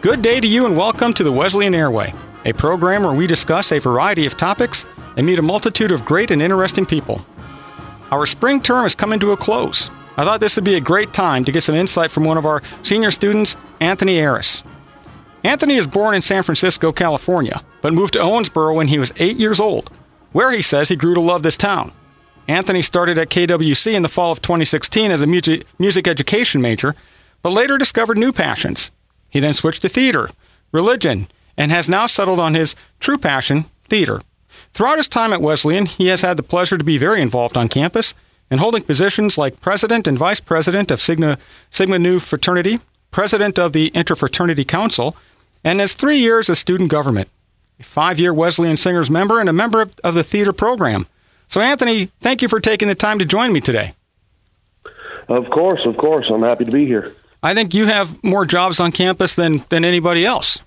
Good day to you and welcome to the Wesleyan Airway, a program where we discuss a variety of topics and meet a multitude of great and interesting people. Our spring term is coming to a close. I thought this would be a great time to get some insight from one of our senior students, Anthony Eiras. Anthony is born in San Francisco, California, but moved to Owensboro when he was eight years old, where he says he grew to love this town. Anthony started at KWC in the fall of 2016 as a music education major, but later discovered new passions. He then switched to theater, religion, and has now settled on his true passion, theater. Throughout his time at Wesleyan, he has had the pleasure to be very involved on campus and holding positions like president and vice president of Sigma, Sigma Nu Fraternity, president of the Interfraternity Council, and has three years as student government, a five year Wesleyan Singers member, and a member of, of the theater program. So, Anthony, thank you for taking the time to join me today. Of course, of course. I'm happy to be here. I think you have more jobs on campus than, than anybody else.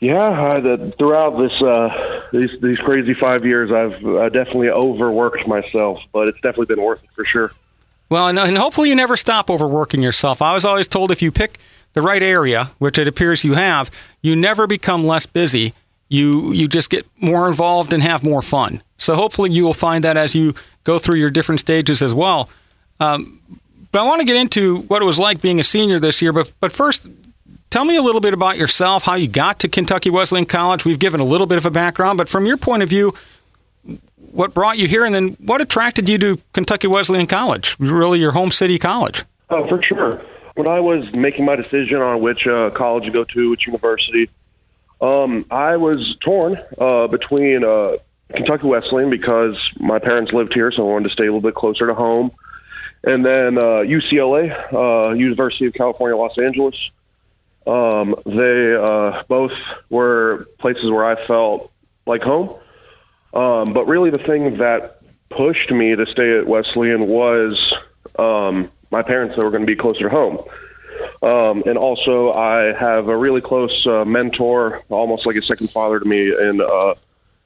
Yeah, I, the, throughout this uh, these these crazy five years, I've uh, definitely overworked myself, but it's definitely been worth it for sure. Well, and, and hopefully you never stop overworking yourself. I was always told if you pick the right area, which it appears you have, you never become less busy. You you just get more involved and have more fun. So hopefully you will find that as you go through your different stages as well. Um, but I want to get into what it was like being a senior this year. But but first, tell me a little bit about yourself, how you got to Kentucky Wesleyan College. We've given a little bit of a background, but from your point of view, what brought you here, and then what attracted you to Kentucky Wesleyan College, really your home city college? Oh, for sure. When I was making my decision on which uh, college to go to, which university, um, I was torn uh, between uh, Kentucky Wesleyan because my parents lived here, so I wanted to stay a little bit closer to home. And then uh, UCLA, uh, University of California, Los Angeles. Um, they uh, both were places where I felt like home. Um, but really, the thing that pushed me to stay at Wesleyan was um, my parents that were going to be closer to home. Um, and also, I have a really close uh, mentor, almost like a second father to me, in uh,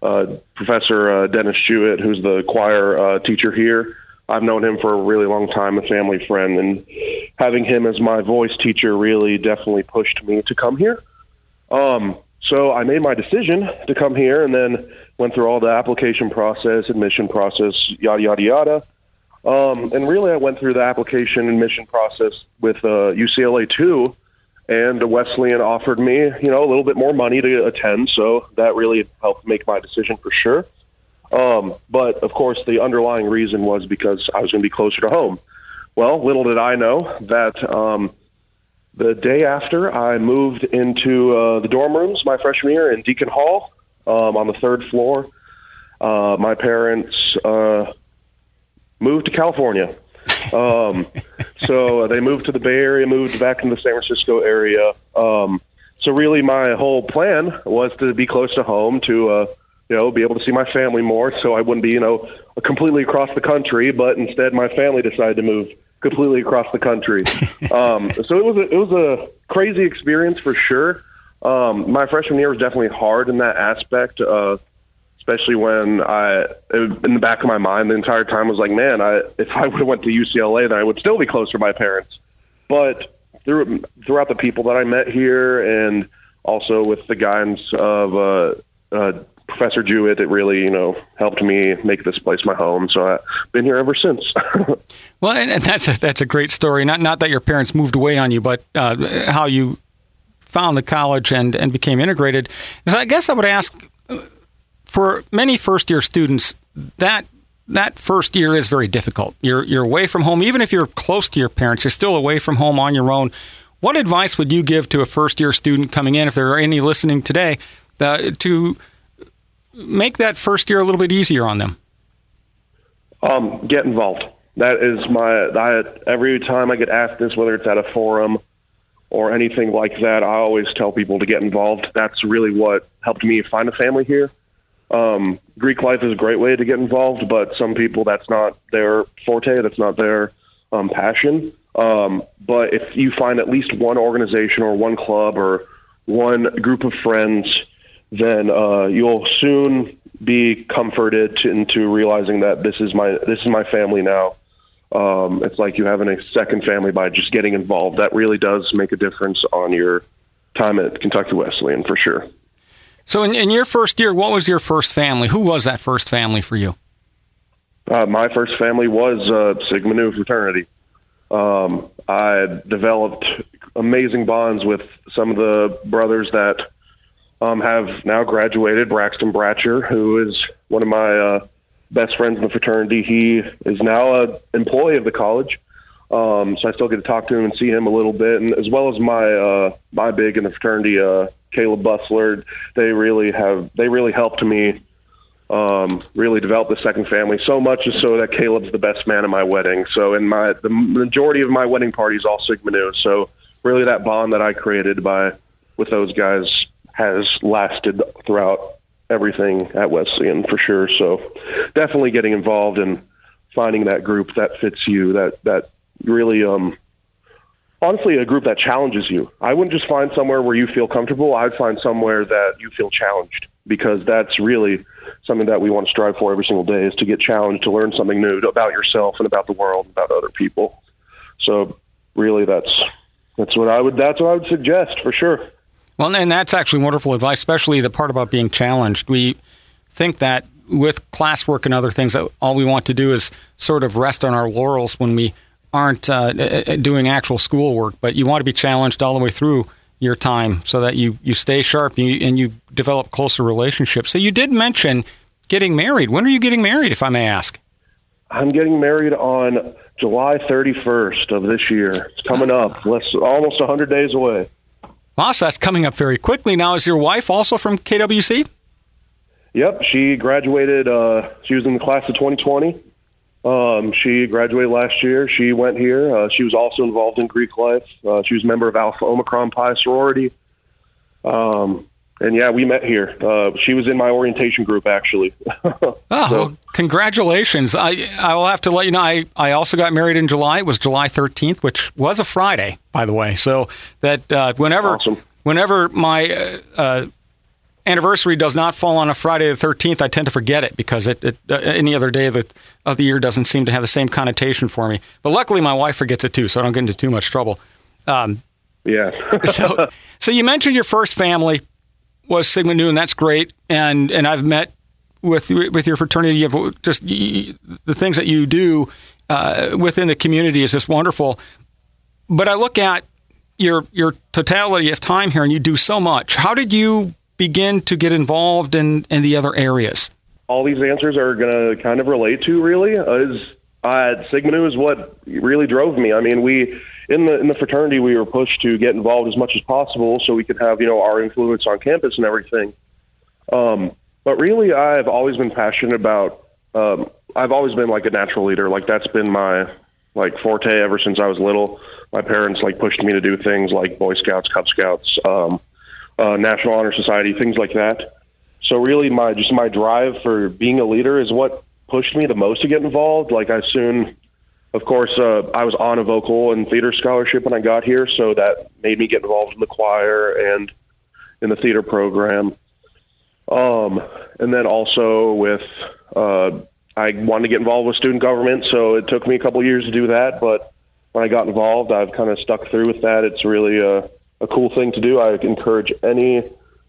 uh, Professor uh, Dennis Jewett, who's the choir teacher here. I've known him for a really long time, a family friend, and having him as my voice teacher really definitely pushed me to come here. Um, so I made my decision to come here, and then went through all the application process, admission process, yada yada yada. Um, and really, I went through the application admission process with uh, UCLA too, and Wesleyan offered me, you know, a little bit more money to attend, so that really helped make my decision for sure. Um, but of course, the underlying reason was because I was going to be closer to home. Well, little did I know that um, the day after I moved into uh, the dorm rooms my freshman year in Deacon Hall um, on the third floor, uh, my parents uh, moved to California. Um, so they moved to the Bay Area, moved back into the San Francisco area. Um, so really, my whole plan was to be close to home, to uh, you know, be able to see my family more, so I wouldn't be you know completely across the country. But instead, my family decided to move completely across the country. um, so it was a, it was a crazy experience for sure. Um, my freshman year was definitely hard in that aspect. Uh, especially when I, in the back of my mind, the entire time was like, man, I if I would have went to UCLA, then I would still be closer to my parents. But through, throughout the people that I met here, and also with the guidance of uh, uh, Professor Jewett, it really, you know, helped me make this place my home. So I've been here ever since. well, and, and, that's a, that's a great story. Not not that your parents moved away on you, but uh, how you found the college and and became integrated. So I guess I would ask for many first year students, that that first year is very difficult. You're you're away from home, even if you're close to your parents, you're still away from home on your own. What advice would you give to a first year student coming in, if there are any listening today, uh, to make that first year a little bit easier on them? Um, get involved. That is my. Every time I get asked this, whether it's at a forum or anything like that, I always tell people to get involved. That's really what helped me find a family here. Um, Greek life is a great way to get involved, but some people that's not their forte, that's not their um, passion. Um, but if you find at least one organization or one club or one group of friends, then uh, you'll soon be comforted to, into realizing that this is my this is my family now. Um, it's like you having a second family by just getting involved. That really does make a difference on your time at Kentucky Wesleyan for sure. So, in, in your first year, what was your first family? Who was that first family for you? Uh, my first family was uh, Sigma Nu fraternity. Um, I developed amazing bonds with some of the brothers that um, have now graduated. Braxton Bratcher, who is one of my uh, best friends in the fraternity, he is now an employee of the college. Um, so I still get to talk to him and see him a little bit, and as well as my uh, my big in the fraternity, uh, Caleb Bustler. They really have they really helped me um, really develop the second family. So much so that Caleb's the best man at my wedding. So in my the majority of my wedding parties all Sigma Nu. So really that bond that I created by with those guys has lasted throughout everything at Wesleyan for sure. So definitely getting involved and finding that group that fits you, that that really um honestly a group that challenges you. I wouldn't just find somewhere where you feel comfortable. I'd find somewhere that you feel challenged because that's really something that we want to strive for every single day is to get challenged, to learn something new about yourself and about the world, about other people. So really that's that's what I would that's what I would suggest for sure. Well, and that's actually wonderful advice, especially the part about being challenged. We think that with classwork and other things, all we want to do is sort of rest on our laurels when we aren't uh, doing actual schoolwork. But you want to be challenged all the way through your time so that you, you stay sharp and you, and you develop closer relationships. So you did mention getting married. When are you getting married, if I may ask? I'm getting married on July 31st of this year. It's coming up, less almost 100 days away. Wow, so that's coming up very quickly. Now, is your wife also from KWC? Yep, she graduated. Uh, she was in the class of 2020. Um, she graduated last year. She went here. Uh, she was also involved in Greek life. Uh, she was a member of Alpha Omicron Pi sorority. Um, and yeah, we met here. Uh, she was in my orientation group, actually. oh, so. well, congratulations! I I will have to let you know. I, I also got married in July. It was July thirteenth, which was a Friday, by the way. So that uh, whenever awesome. whenever my uh, uh anniversary does not fall on a Friday the thirteenth, I tend to forget it because it, it uh, any other day of the of the year doesn't seem to have the same connotation for me. But luckily, my wife forgets it too, so I don't get into too much trouble. Um, yeah. so so you mentioned your first family was Sigma Nu, and that's great. And and I've met with with your fraternity. Have just the things that you do uh, within the community is just wonderful. But I look at your your totality of time here, and you do so much. How did you begin to get involved in in the other areas? All these answers are going to kind of relate to really is uh, Sigma Nu is what really drove me. I mean, we in the in the fraternity we were pushed to get involved as much as possible so we could have you know our influence on campus and everything. Um, but really, I've always been passionate about. Um, I've always been like a natural leader. Like that's been my like forte ever since I was little. My parents like pushed me to do things like Boy Scouts, Cub Scouts, um, uh, National Honor Society, things like that. So really, my just my drive for being a leader is what pushed me the most to get involved. Like I soon of course, uh, I was on a vocal and theater scholarship when I got here, so that made me get involved in the choir and in the theater program. Um, and then also with, uh, I wanted to get involved with student government, so it took me a couple years to do that. But when I got involved, I've kind of stuck through with that. It's really a, a cool thing to do. I encourage any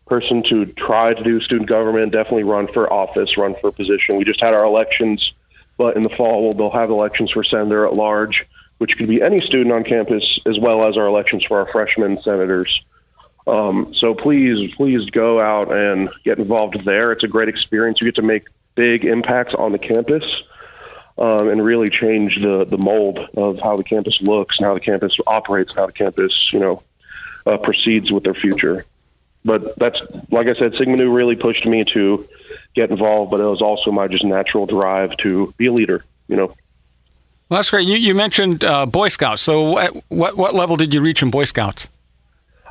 person to try to do student government. Definitely run for office, run for a position. We just had our elections but in the fall, they'll have elections for senator at large, which could be any student on campus, as well as our elections for our freshman senators. Um, so please, please go out and get involved there. It's a great experience. You get to make big impacts on the campus um, and really change the, the mold of how the campus looks and how the campus operates how the campus, you know, uh, proceeds with their future. But that's, like I said, Sigma Nu really pushed me to get involved, but it was also my just natural drive to be a leader. You know. Well, that's great. You, you mentioned uh, Boy Scouts. So, what, what, what level did you reach in Boy Scouts?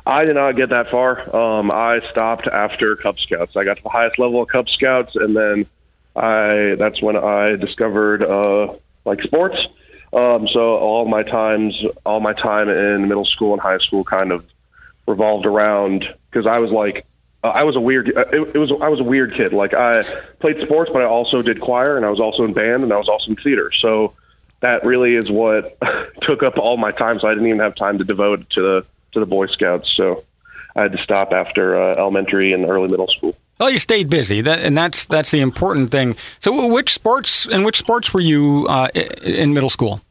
I did not get that far. Um, I stopped after Cub Scouts. I got to the highest level of Cub Scouts, and then I that's when I discovered uh, like sports. Um, so all my times, all my time in middle school and high school, kind of revolved around because I was like uh, I was a weird. Uh, it, it, was I was a weird kid. Like I played sports, but I also did choir, and I was also in band, and I was also in theater. So that really is what took up all my time. So I didn't even have time to devote to the to the Boy Scouts. So I had to stop after uh, elementary and early middle school. Well, you stayed busy, that, and that's that's the important thing. So, which sports and which sports were you uh, in middle school?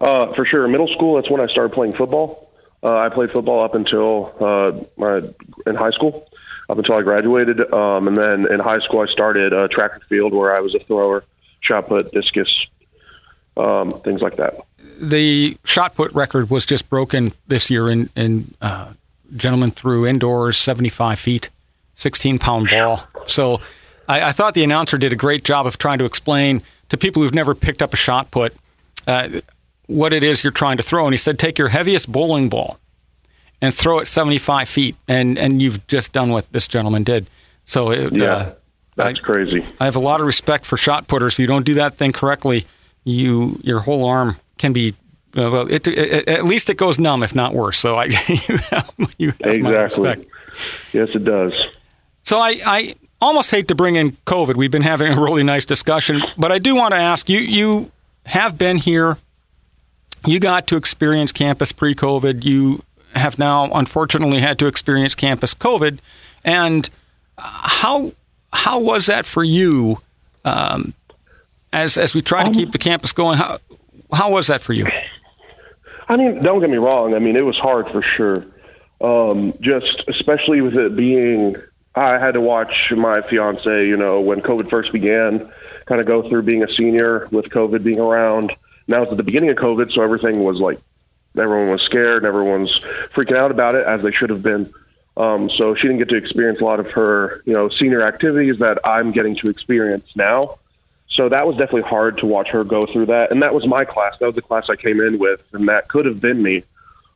Uh, for sure, middle school. That's when I started playing football. Uh, I played football up until uh, my, in high school, up until I graduated, um, and then in high school I started uh, track and field, where I was a thrower, shot put, discus, um, things like that. The shot put record was just broken this year, in, uh, gentlemen threw indoors seventy five feet. 16 pound ball. So I, I, thought the announcer did a great job of trying to explain to people who've never picked up a shot put uh, what it is you're trying to throw. And he said, take your heaviest bowling ball and throw it 75 feet. And, and you've just done what this gentleman did. So it, yeah, uh, that's I, crazy. I have a lot of respect for shot putters. If you don't do that thing correctly, you your whole arm can be uh, well. It, it, at least it goes numb, if not worse. So I you have, you have exactly. Yes, it does. So I, I almost hate to bring in COVID. We've been having a really nice discussion, but I do want to ask you you have been here. You got to experience campus pre COVID. You have now, unfortunately, had to experience campus COVID. And how how was that for you um, as as we try to keep the campus going? How how was that for you? I mean, don't get me wrong. I mean, it was hard for sure. Um, just especially with it being I had to watch my fiance, you know, when COVID first began, kind of go through being a senior with COVID being around. Now it's at the beginning of COVID, so everything was like everyone was scared and everyone's freaking out about it as they should have been. Um, so she didn't get to experience a lot of her, you know, senior activities that I'm getting to experience now. So that was definitely hard to watch her go through that. And that was my class. That was the class I came in with, and that could have been me.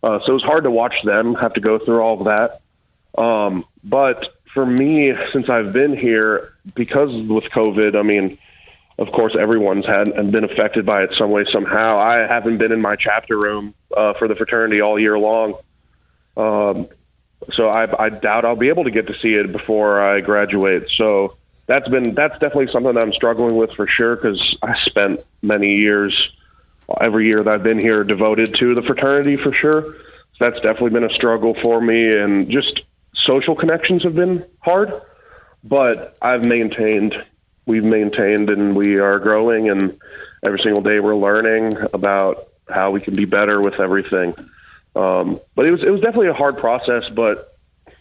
Uh, so it was hard to watch them have to go through all of that. Um, but for me, since I've been here, because with COVID, I mean, of course, everyone's had and been affected by it some way, somehow. I haven't been in my chapter room uh, for the fraternity all year long. Um, so I, I doubt I'll be able to get to see it before I graduate. So that's been that's definitely something that I'm struggling with for sure because I spent many years, every year that I've been here, devoted to the fraternity for sure. So that's definitely been a struggle for me, and just social connections have been hard, but I've maintained, we've maintained, and we are growing. And every single day we're learning about how we can be better with everything. Um, but it was it was definitely a hard process, but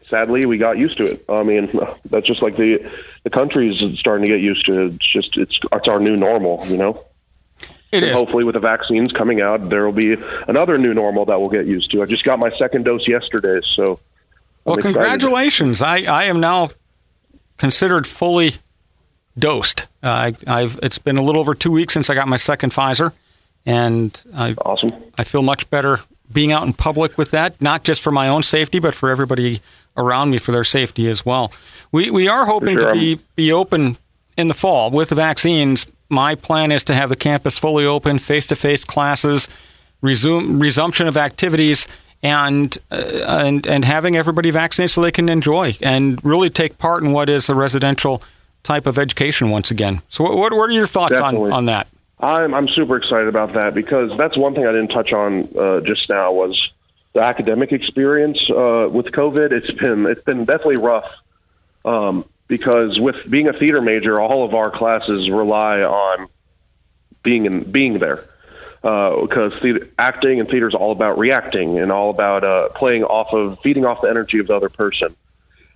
sadly we got used to it. I mean, that's just like the the country's starting to get used to it. It's just it's it's our new normal, you know. It is. Hopefully, with the vaccines coming out, there will be another new normal that we'll get used to. I just got my second dose yesterday, so well, congratulations! I, I am now considered fully dosed. Uh, I, have it's been a little over two weeks since I got my second Pfizer, and I awesome. I feel much better being out in public with that, not just for my own safety, but for everybody around me for their safety as well. We we are hoping sure. to be be open in the fall with the vaccines. My plan is to have the campus fully open, face to face classes, resume resumption of activities and uh, and and having everybody vaccinated so they can enjoy and really take part in what is a residential type of education once again. So, what what are your thoughts on on that? I'm I'm super excited about that because that's one thing I didn't touch on uh, just now was the academic experience uh, with COVID. It's been it's been definitely rough um, because with being a theater major, all of our classes rely on being in being there because uh, acting and theater is all about reacting and all about uh, playing off of feeding off the energy of the other person,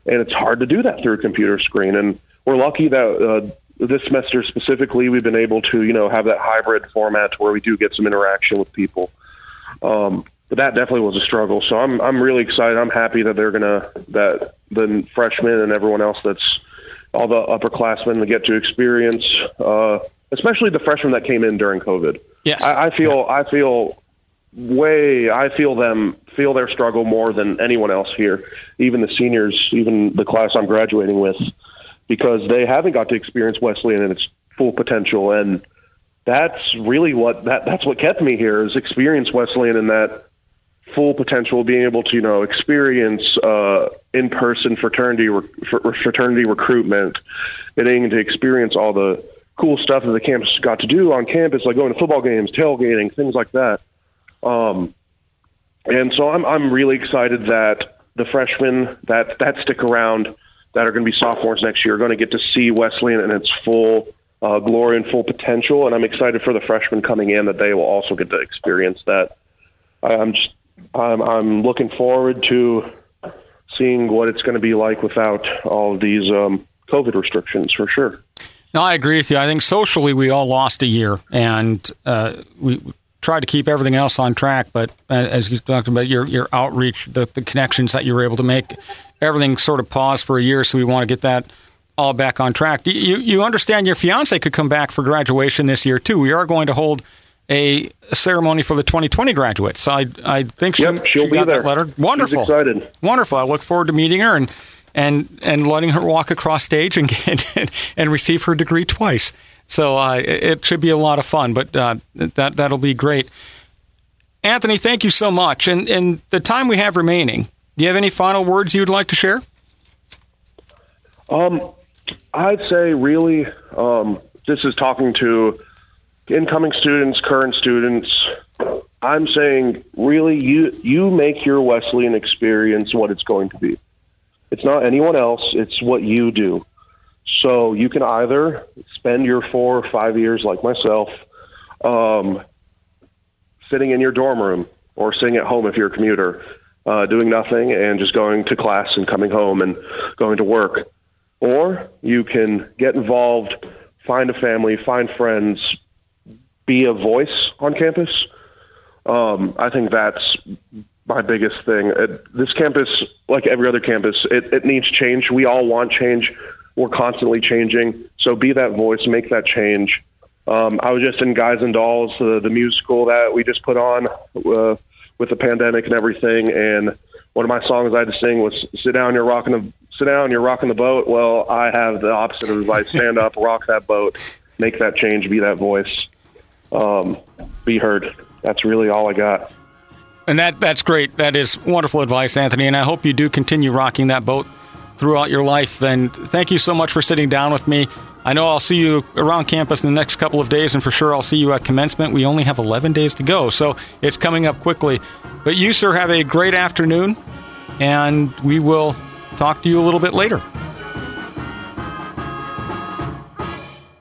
and it's hard to do that through a computer screen. And we're lucky that uh, this semester specifically, we've been able to you know have that hybrid format where we do get some interaction with people. Um, but that definitely was a struggle. So I'm I'm really excited. I'm happy that they're gonna that the freshmen and everyone else that's all the upperclassmen get to experience, uh, especially the freshmen that came in during COVID. Yes, I, I feel I feel way I feel them feel their struggle more than anyone else here, even the seniors, even the class I'm graduating with, because they haven't got to experience Wesleyan in its full potential, and that's really what that that's what kept me here is experience Wesleyan in that full potential, being able to you know experience uh, in person fraternity re- fraternity recruitment, getting to experience all the cool stuff that the campus got to do on campus, like going to football games, tailgating, things like that. Um, and so I'm I'm really excited that the freshmen that that stick around that are going to be sophomores next year are going to get to see Wesleyan in its full uh, glory and full potential. And I'm excited for the freshmen coming in that they will also get to experience that. I'm just I'm, I'm looking forward to seeing what it's going to be like without all of these um, COVID restrictions for sure. No, I agree with you. I think socially we all lost a year, and uh, we tried to keep everything else on track. But uh, as you talked about your your outreach, the, the connections that you were able to make, everything sort of paused for a year. So we want to get that all back on track. You you understand your fiance could come back for graduation this year too. We are going to hold a ceremony for the 2020 graduates. I I think she, yep, she got there. that letter. Wonderful, She's excited, wonderful. I look forward to meeting her and and and letting her walk across stage and get, and receive her degree twice. So uh, it should be a lot of fun. But uh, that that'll be great. Anthony, thank you so much. And in the time we have remaining, do you have any final words you'd like to share? Um, I'd say really, um, this is talking to incoming students, current students. I'm saying really, you you make your Wesleyan experience what it's going to be. It's not anyone else, it's what you do. So you can either spend your four or five years, like myself, um, sitting in your dorm room or sitting at home if you're a commuter, uh, doing nothing and just going to class and coming home and going to work. Or you can get involved, find a family, find friends, be a voice on campus. Um, I think that's my biggest thing. this campus, like every other campus, it, it needs change. We all want change. We're constantly changing. So be that voice, make that change. Um, I was just in Guys and Dolls, uh, the musical that we just put on uh, with the pandemic and everything. And one of my songs I had to sing was "Sit down, you're rocking the sit down, you're rocking the boat." Well, I have the opposite of advice: stand up, rock that boat, make that change, be that voice, um, be heard. That's really all I got. And that that's great. That is wonderful advice, Anthony. And I hope you do continue rocking that boat throughout your life. And thank you so much for sitting down with me. I know I'll see you around campus in the next couple of days, and for sure I'll see you at commencement. We only have 11 days to go, so it's coming up quickly. But you, sir, have a great afternoon, and we will talk to you a little bit later.